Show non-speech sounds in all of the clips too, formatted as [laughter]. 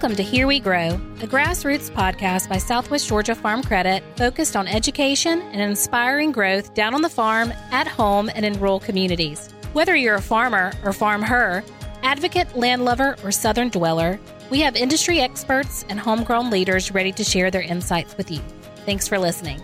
Welcome to Here We Grow, a grassroots podcast by Southwest Georgia Farm Credit focused on education and inspiring growth down on the farm, at home, and in rural communities. Whether you're a farmer or farm her, advocate, landlover, or southern dweller, we have industry experts and homegrown leaders ready to share their insights with you. Thanks for listening.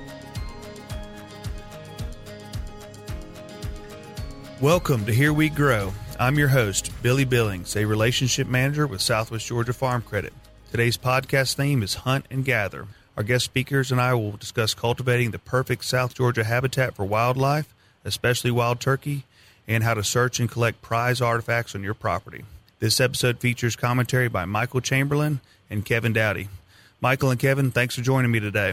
Welcome to Here We Grow. I'm your host, Billy Billings, a relationship manager with Southwest Georgia Farm Credit. Today's podcast theme is Hunt and Gather. Our guest speakers and I will discuss cultivating the perfect South Georgia habitat for wildlife, especially wild turkey, and how to search and collect prize artifacts on your property. This episode features commentary by Michael Chamberlain and Kevin Dowdy. Michael and Kevin, thanks for joining me today.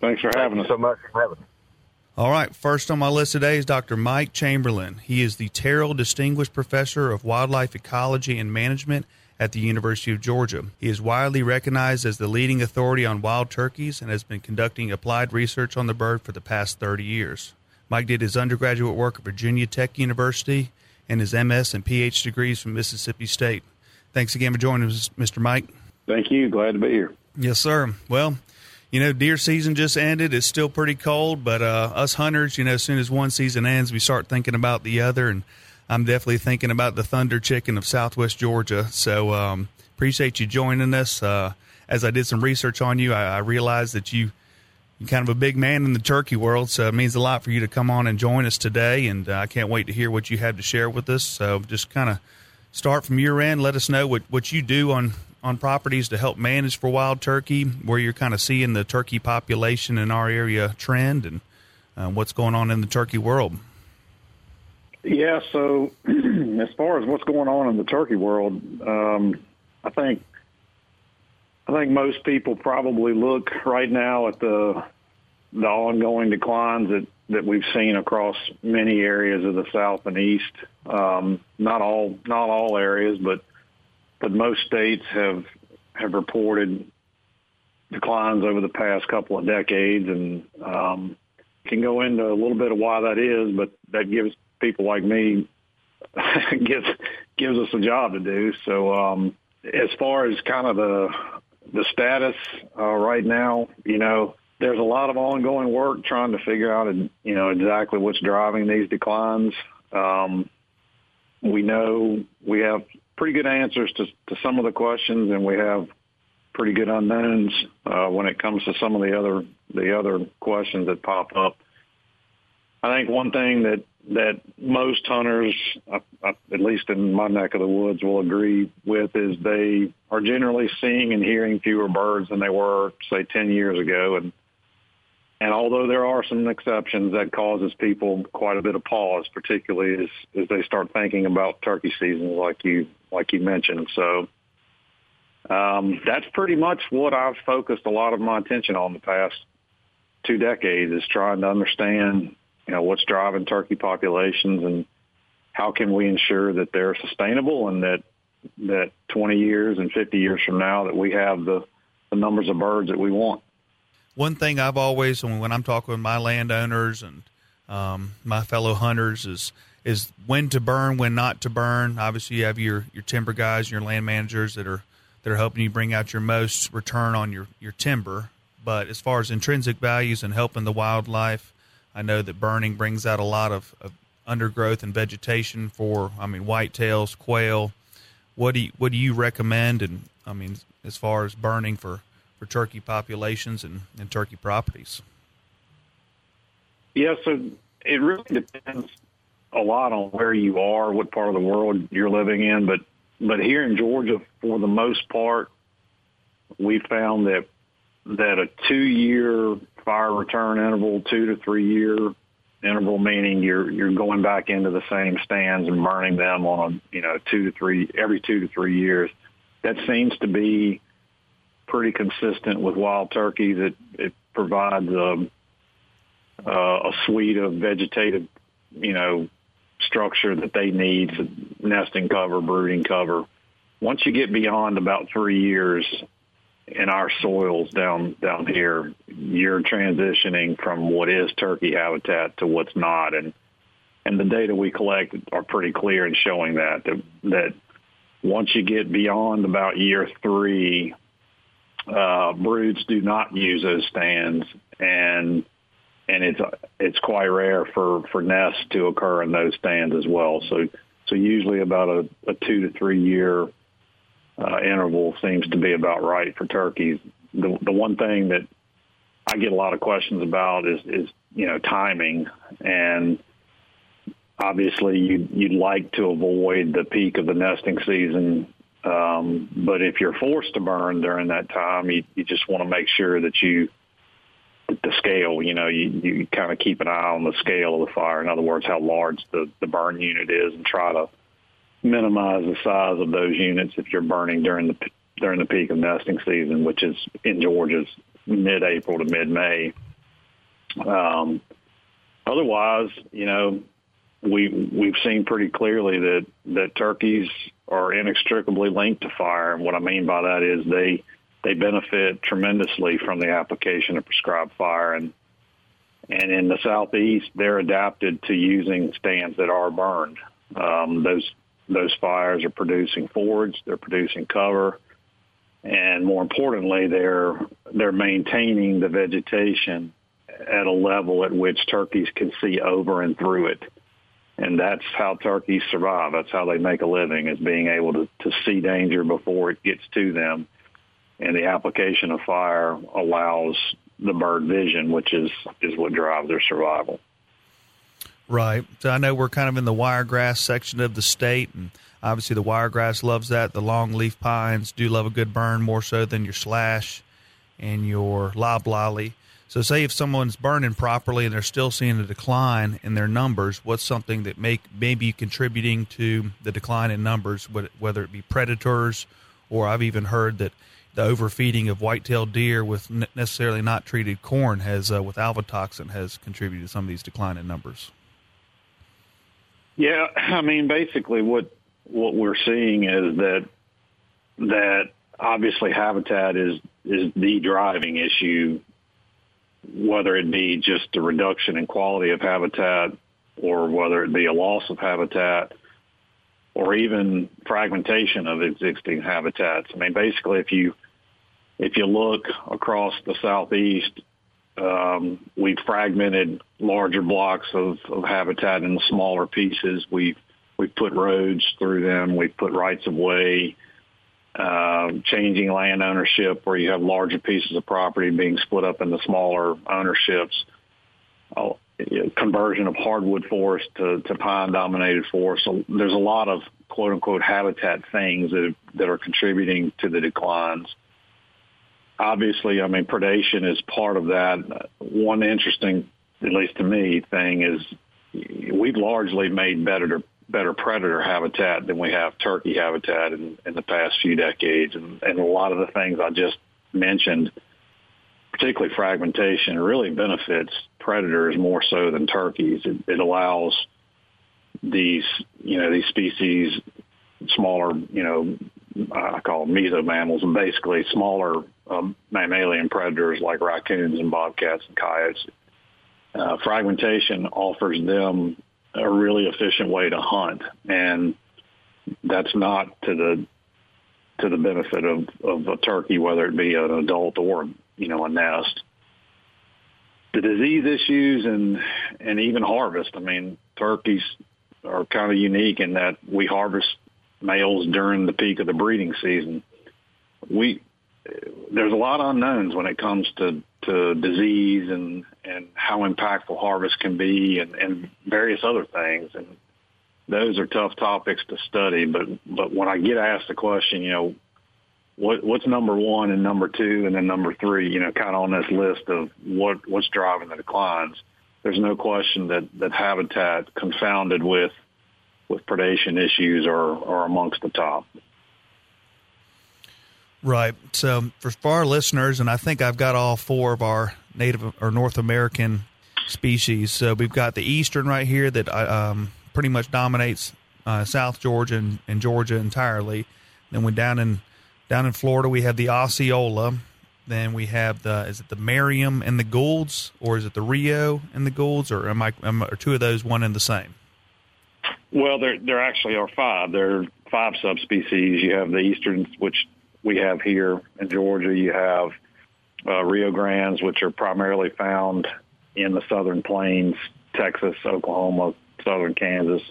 Thanks for having us. so much for having us. All right, first on my list today is Dr. Mike Chamberlain. He is the Terrell Distinguished Professor of Wildlife Ecology and Management at the University of Georgia. He is widely recognized as the leading authority on wild turkeys and has been conducting applied research on the bird for the past 30 years. Mike did his undergraduate work at Virginia Tech University and his MS and PhD degrees from Mississippi State. Thanks again for joining us, Mr. Mike. Thank you. Glad to be here. Yes, sir. Well, you know, deer season just ended. It's still pretty cold, but uh, us hunters, you know, as soon as one season ends, we start thinking about the other. And I'm definitely thinking about the Thunder Chicken of Southwest Georgia. So um, appreciate you joining us. Uh, as I did some research on you, I, I realized that you you're kind of a big man in the turkey world, so it means a lot for you to come on and join us today. And uh, I can't wait to hear what you have to share with us. So just kind of start from your end. Let us know what, what you do on on properties to help manage for wild turkey, where you're kind of seeing the turkey population in our area trend, and uh, what's going on in the turkey world. Yeah, so [clears throat] as far as what's going on in the turkey world, um, I think I think most people probably look right now at the the ongoing declines that, that we've seen across many areas of the south and east. Um, not all not all areas, but but most states have have reported declines over the past couple of decades, and um, can go into a little bit of why that is. But that gives people like me [laughs] gives gives us a job to do. So um, as far as kind of the the status uh, right now, you know, there's a lot of ongoing work trying to figure out, you know, exactly what's driving these declines. Um, we know we have pretty good answers to, to some of the questions, and we have pretty good unknowns uh, when it comes to some of the other the other questions that pop up. I think one thing that that most hunters, uh, uh, at least in my neck of the woods, will agree with is they are generally seeing and hearing fewer birds than they were, say, 10 years ago. And and although there are some exceptions, that causes people quite a bit of pause, particularly as, as they start thinking about turkey season, like you like you mentioned. So um, that's pretty much what I've focused a lot of my attention on the past two decades is trying to understand, you know, what's driving turkey populations and how can we ensure that they're sustainable and that that 20 years and 50 years from now that we have the, the numbers of birds that we want. One thing I've always, when I'm talking with my landowners and um, my fellow hunters, is is when to burn, when not to burn. Obviously, you have your your timber guys, your land managers that are that are helping you bring out your most return on your your timber. But as far as intrinsic values and helping the wildlife, I know that burning brings out a lot of, of undergrowth and vegetation for, I mean, whitetails, quail. What do you, what do you recommend? And I mean, as far as burning for, for turkey populations and, and turkey properties. Yeah, so it really depends a lot on where you are, what part of the world you're living in, but but here in Georgia, for the most part, we found that that a two-year fire return interval, two to three-year interval, meaning you're you're going back into the same stands and burning them on a you know two to three every two to three years. That seems to be pretty consistent with wild turkeys. It it provides a uh, a suite of vegetative, you know, structure that they need, nesting cover, brooding cover. Once you get beyond about three years in our soils down down here, you're transitioning from what is turkey habitat to what's not, and and the data we collect are pretty clear in showing that that, that once you get beyond about year three, uh, broods do not use those stands, and and it's it's quite rare for for nests to occur in those stands as well. So so usually about a, a two to three year uh, interval seems to be about right for turkeys. The the one thing that I get a lot of questions about is is you know timing and obviously you'd, you'd like to avoid the peak of the nesting season um, but if you're forced to burn during that time you, you just want to make sure that you the scale, you know, you, you kind of keep an eye on the scale of the fire. In other words, how large the, the burn unit is and try to minimize the size of those units if you're burning during the during the peak of nesting season, which is in Georgia's mid-April to mid-May. Um, otherwise, you know, we we've seen pretty clearly that that turkeys are inextricably linked to fire, and what I mean by that is they they benefit tremendously from the application of prescribed fire. And and in the southeast, they're adapted to using stands that are burned. Um, those those fires are producing forage, they're producing cover, and more importantly, they're they're maintaining the vegetation at a level at which turkeys can see over and through it. And that's how turkeys survive. That's how they make a living is being able to, to see danger before it gets to them and the application of fire allows the bird vision, which is is what drives their survival. Right. So I know we're kind of in the wiregrass section of the state, and obviously the wiregrass loves that. The longleaf pines do love a good burn more so than your slash and your loblolly. So, say if someone's burning properly and they're still seeing a decline in their numbers, what's something that make maybe contributing to the decline in numbers, whether it be predators, or I've even heard that the overfeeding of white-tailed deer with necessarily not treated corn has uh, with aflatoxin has contributed to some of these declining numbers. Yeah, I mean, basically, what what we're seeing is that that obviously habitat is is the driving issue, whether it be just a reduction in quality of habitat or whether it be a loss of habitat or even fragmentation of existing habitats. I mean, basically, if you if you look across the southeast, um, we've fragmented larger blocks of, of habitat into smaller pieces. We've we've put roads through them. We've put rights of way, uh, changing land ownership where you have larger pieces of property being split up into smaller ownerships. Uh, conversion of hardwood forest to, to pine dominated forest. So there's a lot of quote unquote habitat things that, that are contributing to the declines obviously, I mean, predation is part of that. One interesting, at least to me, thing is we've largely made better better predator habitat than we have turkey habitat in, in the past few decades, and, and a lot of the things I just mentioned, particularly fragmentation, really benefits predators more so than turkeys. It, it allows these, you know, these species, smaller, you know, I call them mesomammals, and basically smaller um, mammalian predators like raccoons and bobcats and coyotes. Uh, fragmentation offers them a really efficient way to hunt, and that's not to the to the benefit of, of a turkey, whether it be an adult or you know a nest. The disease issues and and even harvest. I mean, turkeys are kind of unique in that we harvest males during the peak of the breeding season. We there's a lot of unknowns when it comes to, to disease and, and how impactful harvest can be and, and various other things. And those are tough topics to study. But, but when I get asked the question, you know, what, what's number one and number two and then number three, you know, kind of on this list of what, what's driving the declines, there's no question that, that habitat confounded with, with predation issues are, are amongst the top. Right. So for, our listeners, and I think I've got all four of our Native or North American species. So we've got the eastern right here that uh, um, pretty much dominates uh, South Georgia and, and, Georgia entirely. Then we down in down in Florida we have the Osceola. Then we have the is it the Merriam and the Goulds, or is it the Rio and the Goulds, or am I am, are two of those one and the same? Well, there there actually are five. There are five subspecies. You have the eastern, which we have here in Georgia. You have uh, Rio Grandes, which are primarily found in the southern plains, Texas, Oklahoma, southern Kansas.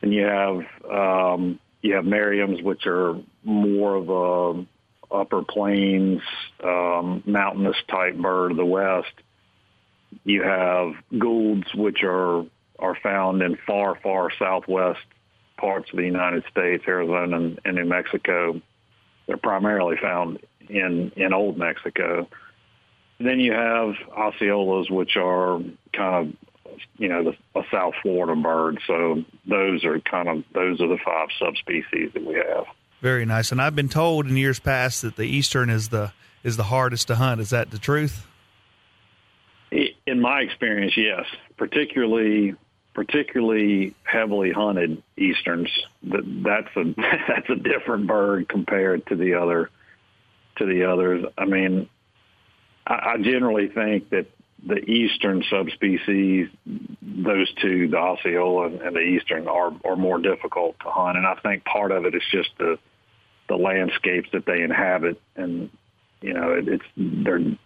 And you have um, you have Merriam's, which are more of a upper plains, um, mountainous type bird of the west. You have Goulds, which are are found in far, far southwest parts of the United States, Arizona and, and New Mexico. They're primarily found in in old Mexico. Then you have Osceolas, which are kind of you know the, a South Florida bird. So those are kind of those are the five subspecies that we have. Very nice. And I've been told in years past that the eastern is the is the hardest to hunt. Is that the truth? In my experience, yes. Particularly particularly heavily hunted easterns. That that's a [laughs] that's a different bird compared to the other to the others. I mean, I, I generally think that the eastern subspecies, those two, the Osceola and the eastern, are are more difficult to hunt, and I think part of it is just the the landscapes that they inhabit, and you know, it, it's they're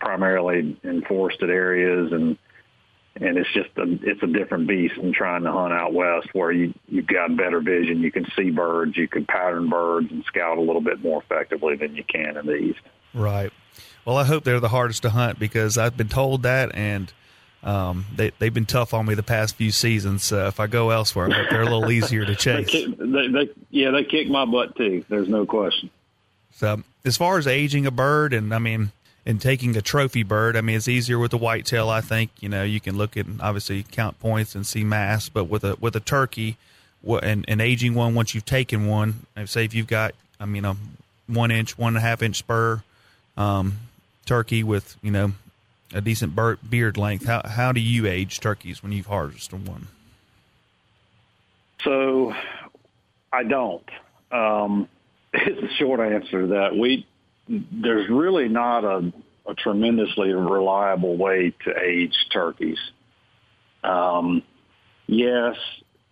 primarily in forested areas and and it's just a it's a different beast than trying to hunt out west where you you've got better vision you can see birds you can pattern birds and scout a little bit more effectively than you can in the east right well i hope they're the hardest to hunt because i've been told that and um, they they've been tough on me the past few seasons. Uh, if I go elsewhere, they're a little easier to [laughs] chase. they, they, they, yeah, they kick my butt too. There's no question. So, as far as aging a bird, and I mean, in taking a trophy bird. I mean, it's easier with the whitetail. I think you know you can look at obviously count points and see mass, but with a with a turkey, and an aging one once you've taken one, say if you've got I mean a one inch, one and a half inch spur um, turkey with you know a decent beard length. How how do you age turkeys when you've harvested one? So, I don't. Um, [laughs] it's a short answer to that. We there's really not a, a tremendously reliable way to age turkeys. Um, yes,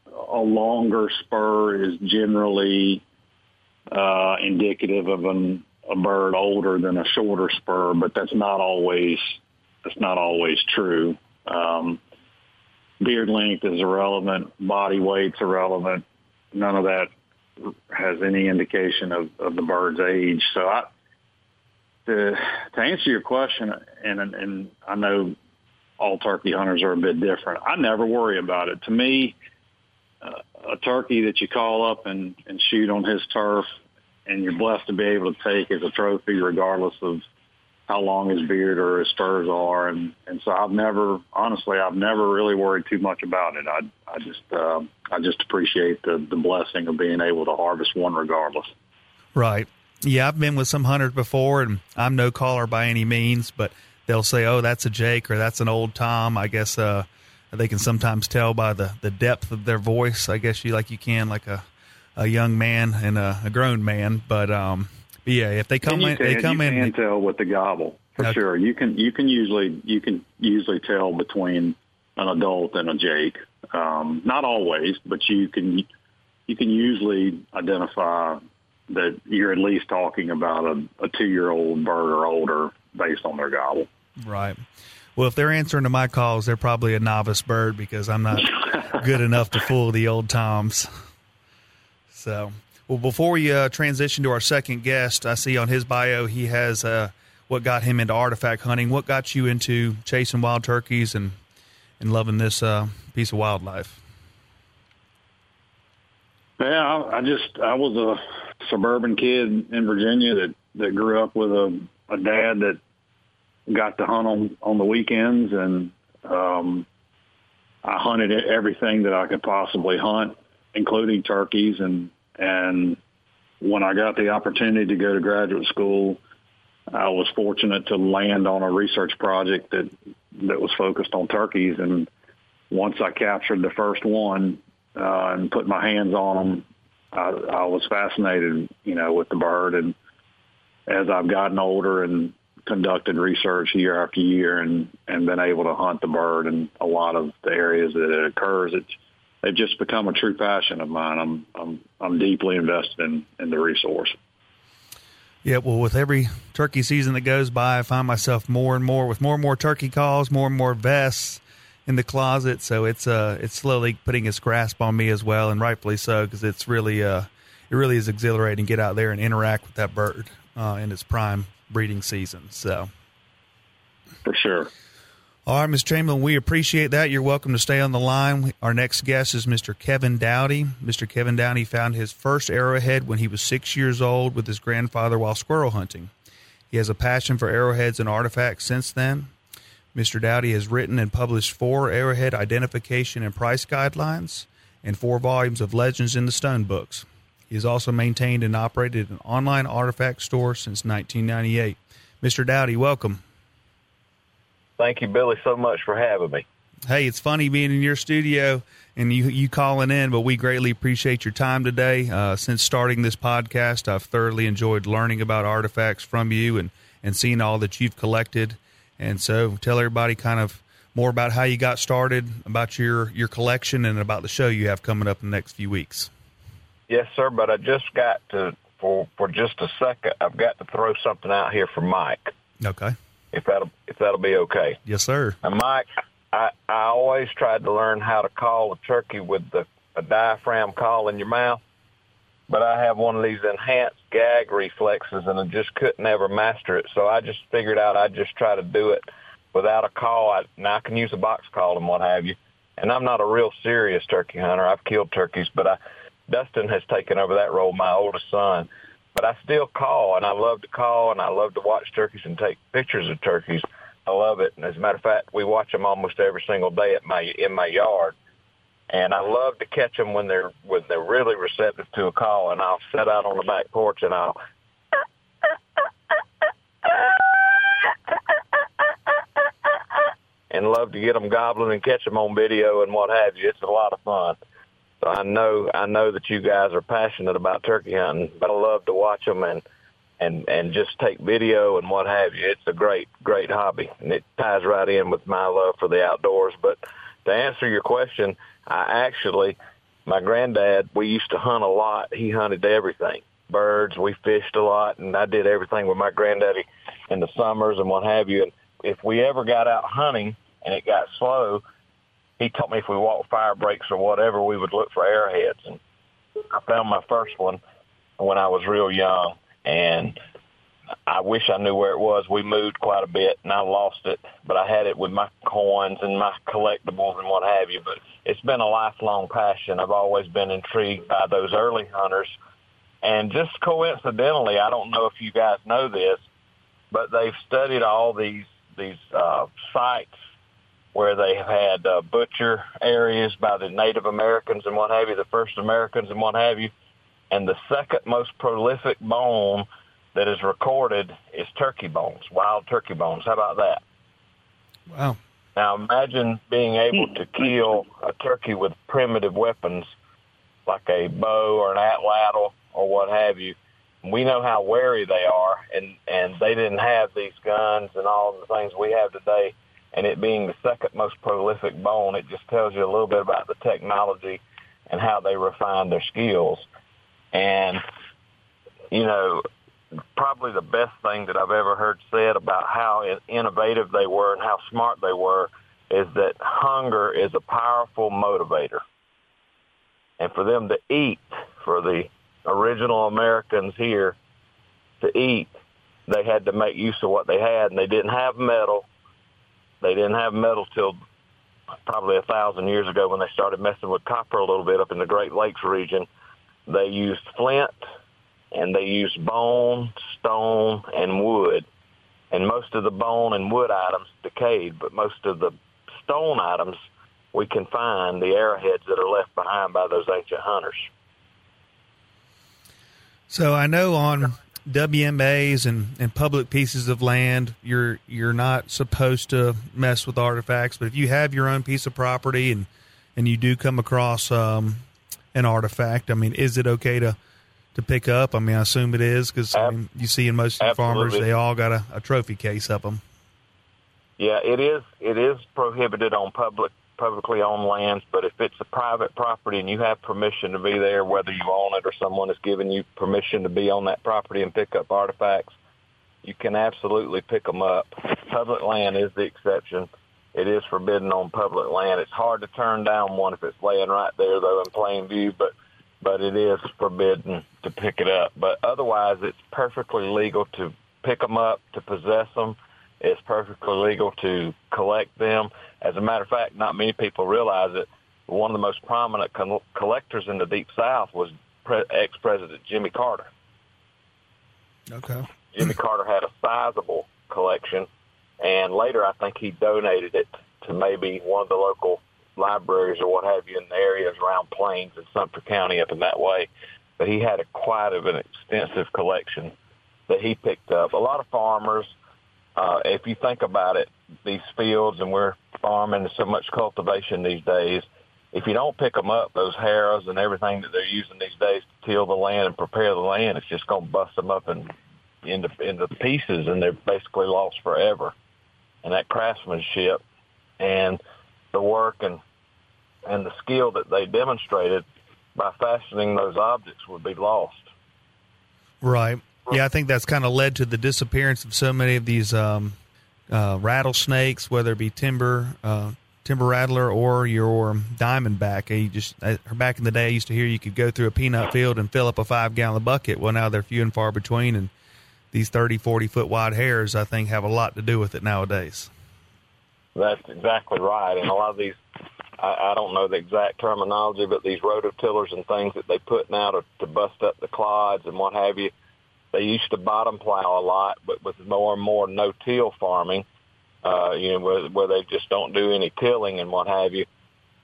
a longer spur is generally uh, indicative of an, a bird older than a shorter spur, but that's not always that's not always true. Um, beard length is irrelevant. Body weight's irrelevant. None of that has any indication of, of the bird's age. So I, to to answer your question, and and I know all turkey hunters are a bit different. I never worry about it. To me, uh, a turkey that you call up and and shoot on his turf, and you're blessed to be able to take as a trophy, regardless of how long his beard or his spurs are, and and so I've never, honestly, I've never really worried too much about it. I I just uh, I just appreciate the the blessing of being able to harvest one regardless. Right. Yeah, I've been with some hunters before, and I'm no caller by any means, but they'll say, "Oh, that's a Jake" or "That's an old Tom." I guess uh, they can sometimes tell by the, the depth of their voice. I guess you like you can like a a young man and a, a grown man, but um, but yeah, if they come in, can, they come you in. You can tell with the gobble for okay. sure. You can you can usually you can usually tell between an adult and a Jake. Um, not always, but you can you can usually identify that you're at least talking about a, a two-year-old bird or older based on their gobble. Right. Well, if they're answering to my calls, they're probably a novice bird because I'm not [laughs] good enough to fool the old toms. So, well, before we uh, transition to our second guest, I see on his bio he has uh, what got him into artifact hunting. What got you into chasing wild turkeys and and loving this uh, piece of wildlife? Yeah, I just I was a suburban kid in Virginia that that grew up with a a dad that got to hunt on on the weekends and um I hunted everything that I could possibly hunt, including turkeys and and when I got the opportunity to go to graduate school, I was fortunate to land on a research project that that was focused on turkeys. And once I captured the first one, uh, and put my hands on them, I, I was fascinated, you know, with the bird. And as I've gotten older and conducted research year after year and, and been able to hunt the bird in a lot of the areas that it occurs, it's, they've just become a true passion of mine. I'm I'm I'm deeply invested in in the resource. Yeah, well, with every turkey season that goes by, I find myself more and more with more and more turkey calls, more and more vests in the closet. So it's uh it's slowly putting its grasp on me as well, and rightfully so because it's really uh it really is exhilarating to get out there and interact with that bird uh, in its prime breeding season. So for sure. All right, Ms. Chamberlain, we appreciate that. You're welcome to stay on the line. Our next guest is Mr. Kevin Dowdy. Mr. Kevin Dowdy found his first arrowhead when he was six years old with his grandfather while squirrel hunting. He has a passion for arrowheads and artifacts since then. Mr. Dowdy has written and published four arrowhead identification and price guidelines and four volumes of Legends in the Stone books. He has also maintained and operated an online artifact store since 1998. Mr. Dowdy, welcome. Thank you, Billy, so much for having me. Hey, it's funny being in your studio and you you calling in, but we greatly appreciate your time today. Uh, since starting this podcast, I've thoroughly enjoyed learning about artifacts from you and and seeing all that you've collected. And so, tell everybody kind of more about how you got started, about your your collection, and about the show you have coming up in the next few weeks. Yes, sir. But I just got to for for just a second. I've got to throw something out here for Mike. Okay if that'll if that'll be okay. Yes, sir. And Mike, I I always tried to learn how to call a turkey with the a diaphragm call in your mouth, but I have one of these enhanced gag reflexes, and I just couldn't ever master it. So I just figured out I'd just try to do it without a call. I, now I can use a box call and what have you. And I'm not a real serious turkey hunter. I've killed turkeys, but I Dustin has taken over that role, my oldest son but I still call, and I love to call, and I love to watch turkeys and take pictures of turkeys. I love it. And as a matter of fact, we watch them almost every single day at my in my yard. And I love to catch them when they're when they're really receptive to a call. And I'll sit out on the back porch and I'll and love to get them gobbling and catch them on video and what have you. It's a lot of fun. So I know I know that you guys are passionate about turkey hunting, but I love to watch them and and and just take video and what have you. It's a great great hobby, and it ties right in with my love for the outdoors. But to answer your question, I actually my granddad we used to hunt a lot. He hunted everything, birds. We fished a lot, and I did everything with my granddaddy in the summers and what have you. And if we ever got out hunting and it got slow, he taught me if we walked fire breaks or whatever, we would look for arrowheads. And I found my first one when I was real young, and I wish I knew where it was. We moved quite a bit, and I lost it, but I had it with my coins and my collectibles and what have you. But it's been a lifelong passion. I've always been intrigued by those early hunters. And just coincidentally, I don't know if you guys know this, but they've studied all these these uh, sites where they have had uh, butcher areas by the Native Americans and what have you, the first Americans and what have you. And the second most prolific bone that is recorded is turkey bones, wild turkey bones. How about that? Wow. Now imagine being able to kill a turkey with primitive weapons like a bow or an atlatl or what have you. We know how wary they are, and and they didn't have these guns and all the things we have today and it being the second most prolific bone, it just tells you a little bit about the technology and how they refine their skills. And, you know, probably the best thing that I've ever heard said about how innovative they were and how smart they were is that hunger is a powerful motivator. And for them to eat, for the original Americans here to eat, they had to make use of what they had, and they didn't have metal they didn't have metal till probably a thousand years ago when they started messing with copper a little bit up in the Great Lakes region. They used flint and they used bone, stone, and wood. And most of the bone and wood items decayed, but most of the stone items we can find the arrowheads that are left behind by those ancient hunters. So I know on WMAs and, and public pieces of land, you're you're not supposed to mess with artifacts. But if you have your own piece of property and and you do come across um, an artifact, I mean, is it okay to to pick up? I mean, I assume it is because I mean, you see in most farmers they all got a, a trophy case of them. Yeah, it is. It is prohibited on public publicly owned lands, but if it's a private property and you have permission to be there, whether you own it or someone has given you permission to be on that property and pick up artifacts, you can absolutely pick them up. Public land is the exception. It is forbidden on public land. It's hard to turn down one if it's laying right there, though, in plain view, but but it is forbidden to pick it up. But otherwise, it's perfectly legal to pick them up, to possess them. It's perfectly legal to collect them. As a matter of fact, not many people realize it. One of the most prominent co- collectors in the Deep South was pre- ex-president Jimmy Carter. Okay. Jimmy Carter had a sizable collection, and later I think he donated it to maybe one of the local libraries or what have you in the areas around Plains and Sumter County up in that way. But he had a quite of an extensive collection that he picked up. A lot of farmers, uh, if you think about it, these fields and we're farming so much cultivation these days. If you don't pick them up, those harrows and everything that they're using these days to till the land and prepare the land, it's just going to bust them up and into into pieces, and they're basically lost forever. And that craftsmanship and the work and and the skill that they demonstrated by fashioning those objects would be lost. Right. Yeah, I think that's kind of led to the disappearance of so many of these um, uh, rattlesnakes, whether it be timber, uh, timber rattler, or your diamondback. You just uh, back in the day, I used to hear you could go through a peanut field and fill up a five gallon bucket. Well, now they're few and far between, and these 30, 40 foot wide hairs, I think, have a lot to do with it nowadays. That's exactly right. And a lot of these, I, I don't know the exact terminology, but these rototillers and things that they put now to, to bust up the clods and what have you, they used to bottom plow a lot, but with more and more no-till farming, uh, you know, where, where they just don't do any tilling and what have you.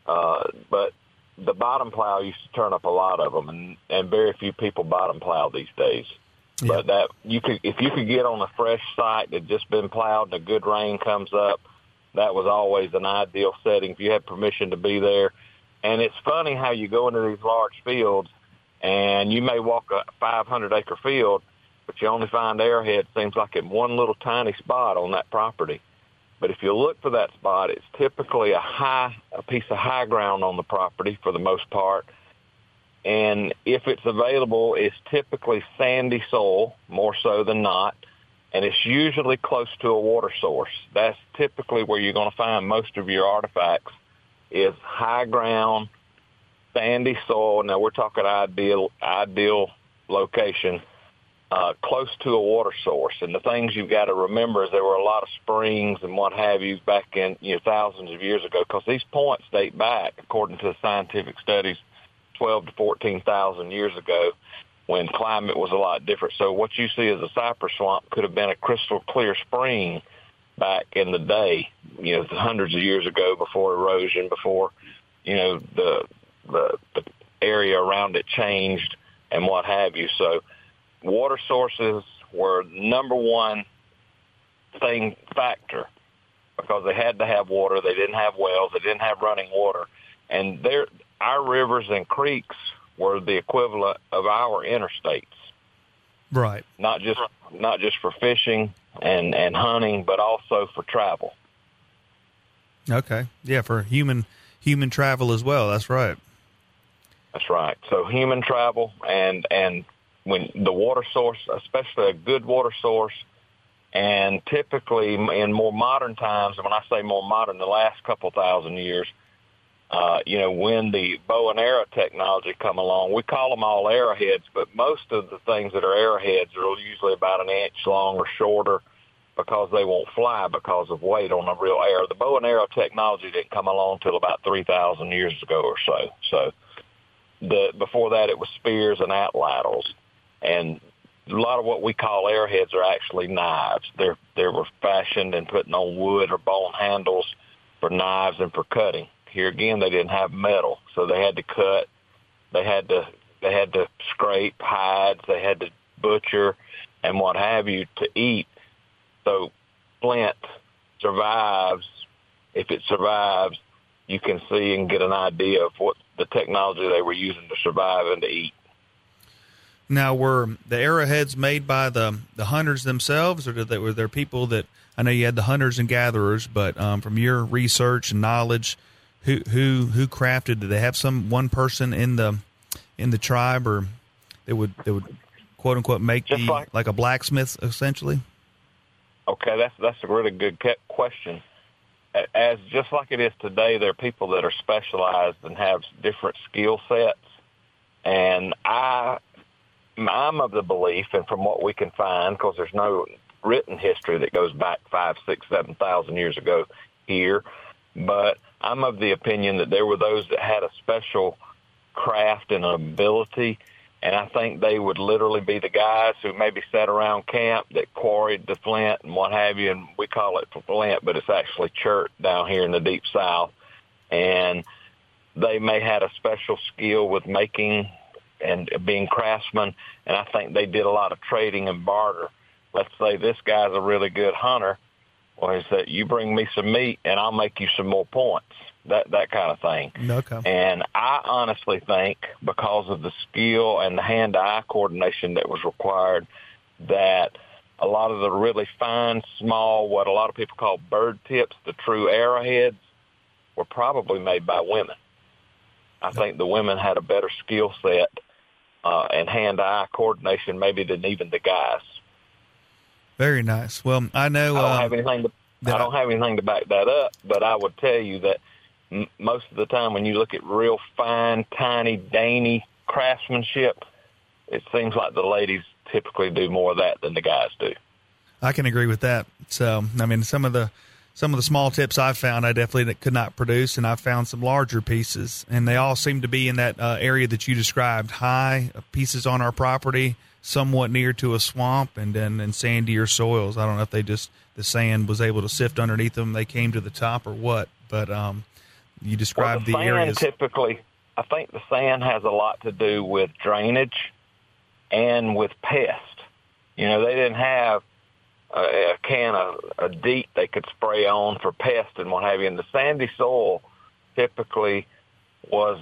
Uh, but the bottom plow used to turn up a lot of them, and, and very few people bottom plow these days. Yeah. But that you could, if you could get on a fresh site that just been plowed and a good rain comes up, that was always an ideal setting if you had permission to be there. And it's funny how you go into these large fields and you may walk a 500 acre field, but you only find arrowhead seems like in one little tiny spot on that property. But if you look for that spot, it's typically a high, a piece of high ground on the property for the most part and if it's available, it's typically sandy soil, more so than not, and it's usually close to a water source. That's typically where you're going to find most of your artifacts is high ground, sandy soil. Now we're talking ideal, ideal location, uh, close to a water source. And the things you've got to remember is there were a lot of springs and what have you back in, you know, thousands of years ago because these points date back, according to the scientific studies, 12 to 14,000 years ago when climate was a lot different. So what you see as a cypress swamp could have been a crystal clear spring back in the day, you know, hundreds of years ago before erosion, before, you know, the, the, the area around it changed and what have you. So water sources were number one thing factor because they had to have water. They didn't have wells. They didn't have running water. And there, our rivers and creeks were the equivalent of our interstates. Right. Not just not just for fishing and and hunting, but also for travel. Okay. Yeah, for human human travel as well. That's right. That's right. So human travel and and when the water source, especially a good water source, and typically in more modern times, and when I say more modern, the last couple thousand years, uh, you know, when the bow and arrow technology come along, we call them all arrowheads, but most of the things that are arrowheads are usually about an inch long or shorter because they won't fly because of weight on a real arrow. The bow and arrow technology didn't come along until about 3,000 years ago or so. So the, before that it was spears and atlatls. And a lot of what we call arrowheads are actually knives. They're, they were fashioned and putting on wood or bone handles for knives and for cutting here again, they didn't have metal, so they had to cut. They had to they had to scrape hides. They had to butcher and what have you to eat. So flint survives. If it survives, you can see and get an idea of what the technology they were using to survive and to eat. Now, were the arrowheads made by the the hunters themselves, or did they, were there people that I know you had the hunters and gatherers, but um, from your research and knowledge, who who who crafted? Did they have some one person in the in the tribe, or they would they would quote unquote make Just the like- like a blacksmith essentially? Okay, that's that's a really good question. As just like it is today, there are people that are specialized and have different skill sets, and I I'm of the belief, and from what we can find, because there's no written history that goes back five, six, seven thousand years ago here, but I'm of the opinion that there were those that had a special craft and ability, and I think they would literally be the guys who maybe sat around camp that quarried the flint and what have you, and we call it flint, but it's actually chert down here in the deep south, and they may had a special skill with making and being craftsmen, and I think they did a lot of trading and barter. Let's say this guy's a really good hunter. Well, he said, "You bring me some meat, and I'll make you some more points." That that kind of thing. Okay. And I honestly think because of the skill and the hand-eye coordination that was required, that a lot of the really fine, small, what a lot of people call bird tips, the true arrowheads, were probably made by women. I think the women had a better skill set uh, and hand-eye coordination maybe than even the guys. Very nice. Well, I know. I don't uh, have anything to. I don't have anything to back that up, but I would tell you that m- most of the time when you look at real fine, tiny, dainty craftsmanship, it seems like the ladies typically do more of that than the guys do. I can agree with that. So, I mean, some of the some of the small tips I've found, I definitely could not produce, and I found some larger pieces, and they all seem to be in that uh, area that you described: high pieces on our property, somewhat near to a swamp, and then in sandier soils. I don't know if they just the sand was able to sift underneath them, they came to the top, or what. But um, you Well, described the the, sand areas. typically, I think the sand has a lot to do with drainage and with pest. You know, they didn't have a, a can of a DEET they could spray on for pest and what have you. And the sandy soil typically was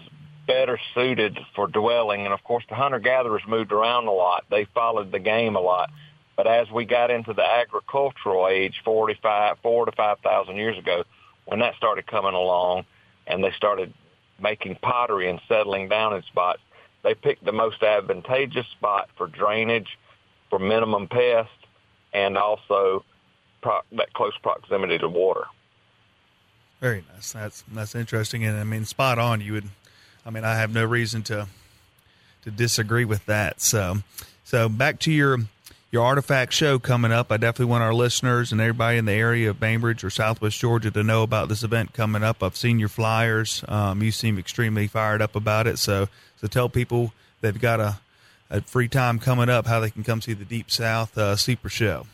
better suited for dwelling. And of course, the hunter-gatherers moved around a lot. They followed the game a lot. But as we got into the agricultural age, 45, four to 5,000 years ago, when that started coming along and they started making pottery and settling down in spots, they picked the most advantageous spot for drainage, for minimum pest, and also pro- that close proximity to water. Very nice. That's that's interesting, and I mean, spot on. You would, I mean, I have no reason to to disagree with that. So, so back to your your artifact show coming up. I definitely want our listeners and everybody in the area of Bainbridge or Southwest Georgia to know about this event coming up. I've seen your flyers. Um, you seem extremely fired up about it. So, so tell people they've got a a free time coming up how they can come see the Deep South uh, Super Show.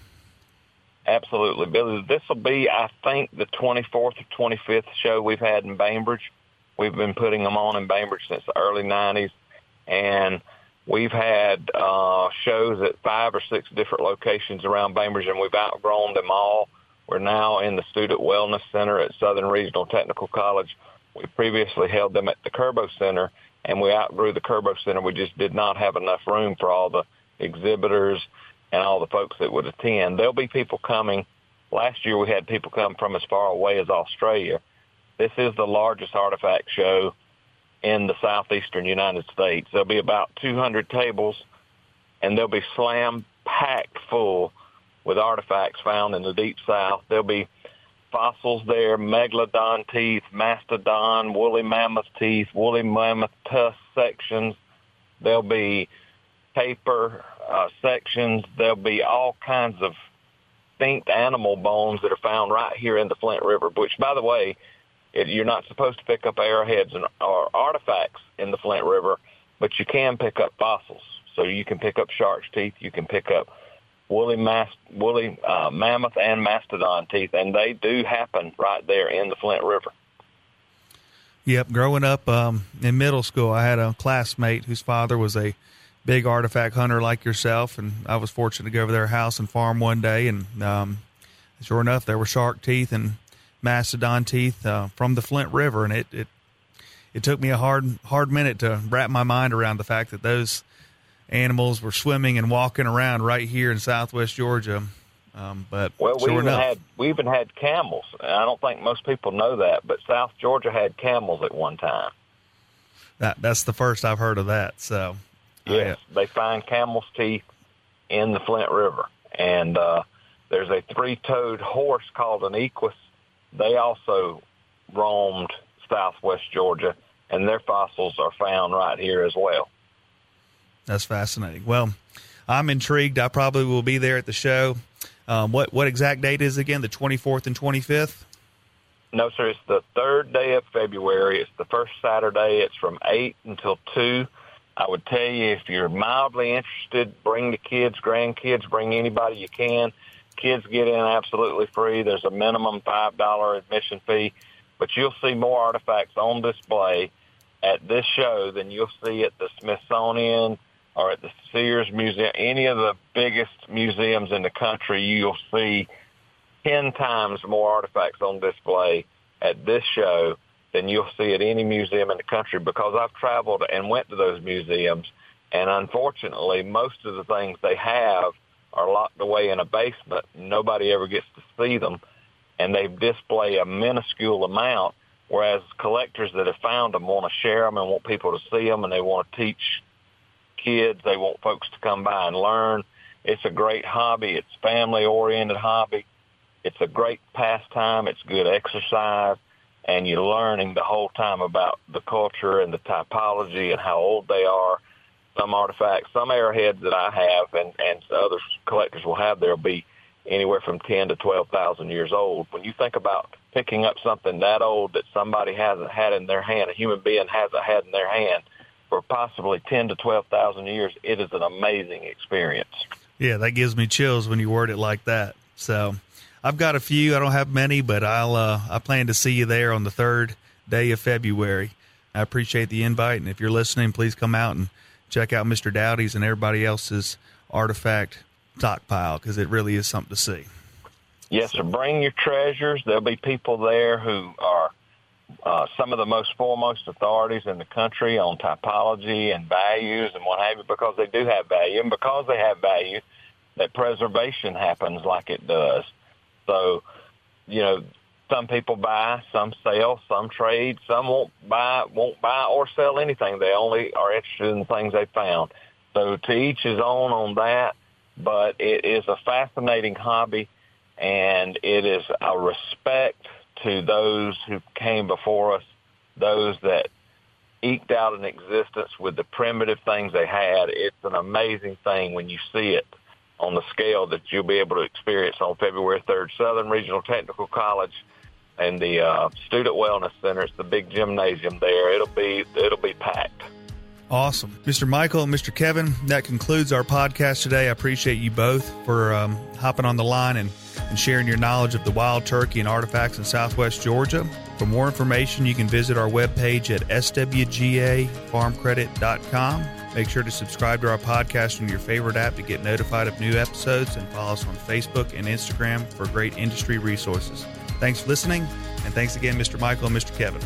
Absolutely, Billy. This will be, I think, the 24th or 25th show we've had in Bainbridge. We've been putting them on in Bainbridge since the early 90s, and we've had uh, shows at five or six different locations around Bainbridge, and we've outgrown them all. We're now in the Student Wellness Center at Southern Regional Technical College. We previously held them at the Kirbo Center, and we outgrew the Kirbo Center. We just did not have enough room for all the exhibitors and all the folks that would attend. There'll be people coming. Last year we had people come from as far away as Australia. This is the largest artifact show in the southeastern United States. There'll be about 200 tables, and they'll be slam packed full with artifacts found in the deep south. There'll be fossils there, megalodon teeth, mastodon, woolly mammoth teeth, woolly mammoth tusk sections. There'll be paper uh, sections. There'll be all kinds of extinct animal bones that are found right here in the Flint River, which, by the way, it, you're not supposed to pick up arrowheads and, or artifacts in the Flint River, but you can pick up fossils. So you can pick up shark's teeth. You can pick up woolly, mas- woolly uh, mammoth and mastodon teeth, and they do happen right there in the Flint River. Yep, growing up um, in middle school, I had a classmate whose father was a big artifact hunter like yourself, and I was fortunate to go over their house and farm one day, and um, sure enough, there were shark teeth and mastodon teeth uh, from the Flint River, and it, it it took me a hard hard minute to wrap my mind around the fact that those animals were swimming and walking around right here in Southwest Georgia, Um, but well, we sure even enough. had we even had camels. I don't think most people know that, but South Georgia had camels at one time. that that's the first I've heard of that. So Yes, they find camel's teeth in the Flint River, and uh, there's a three-toed horse called an equus. They also roamed southwest Georgia, and their fossils are found right here as well. That's fascinating. Well, I'm intrigued. I probably will be there at the show. Um, what what exact date is it again? The 24th and 25th. No, sir. It's the third day of February. It's the first Saturday. It's from 8 until 2. I would tell you if you're mildly interested, bring the kids, grandkids, bring anybody you can. Kids get in absolutely free. There's a minimum $5 admission fee, but you'll see more artifacts on display at this show than you'll see at the Smithsonian or at the Sears Museum, any of the biggest museums in the country. You'll see 10 times more artifacts on display at this show than you'll see at any museum in the country because I've traveled and went to those museums and unfortunately most of the things they have are locked away in a basement. Nobody ever gets to see them and they display a minuscule amount whereas collectors that have found them want to share them and want people to see them and they want to teach kids. They want folks to come by and learn. It's a great hobby. It's family oriented hobby. It's a great pastime. It's good exercise and you're learning the whole time about the culture and the typology and how old they are. Some artifacts, some arrowheads that I have and, and other collectors will have, there'll be anywhere from 10 to 12,000 years old. When you think about picking up something that old that somebody hasn't had in their hand, a human being hasn't had in their hand for possibly 10 to 12,000 years, it is an amazing experience. Yeah, that gives me chills when you word it like that. So I've got a few. I don't have many, but I'll uh, I plan to see you there on the third day of February. I appreciate the invite, and if you're listening, please come out and check out Mr. Dowdy's and everybody else's artifact stockpile because it really is something to see. Yes, sir. Bring your treasures. There'll be people there who are uh, some of the most foremost authorities in the country on typology and values and what have you because they do have value. And because they have value, that preservation happens like it does. So, you know, some people buy, some sell, some trade, some won't buy, won't buy or sell anything. They only are interested in things they found. So to each his own on that, but it is a fascinating hobby and it is a respect to those who came before us, those that eked out an existence with the primitive things they had. It's an amazing thing when you see it on the scale that you'll be able to experience on February 3rd. Southern Regional Technical College and the uh, Student Wellness Center. It's the big gymnasium there. It'll be it'll be packed. Awesome. Mr. Michael and Mr. Kevin, that concludes our podcast today. I appreciate you both for um, hopping on the line and, and sharing your knowledge of the wild turkey and artifacts in southwest Georgia. For more information, you can visit our webpage at swgafarmcredit.com. Make sure to subscribe to our podcast on your favorite app to get notified of new episodes and follow us on Facebook and Instagram for great industry resources. Thanks for listening, and thanks again, Mr. Michael and Mr. Kevin.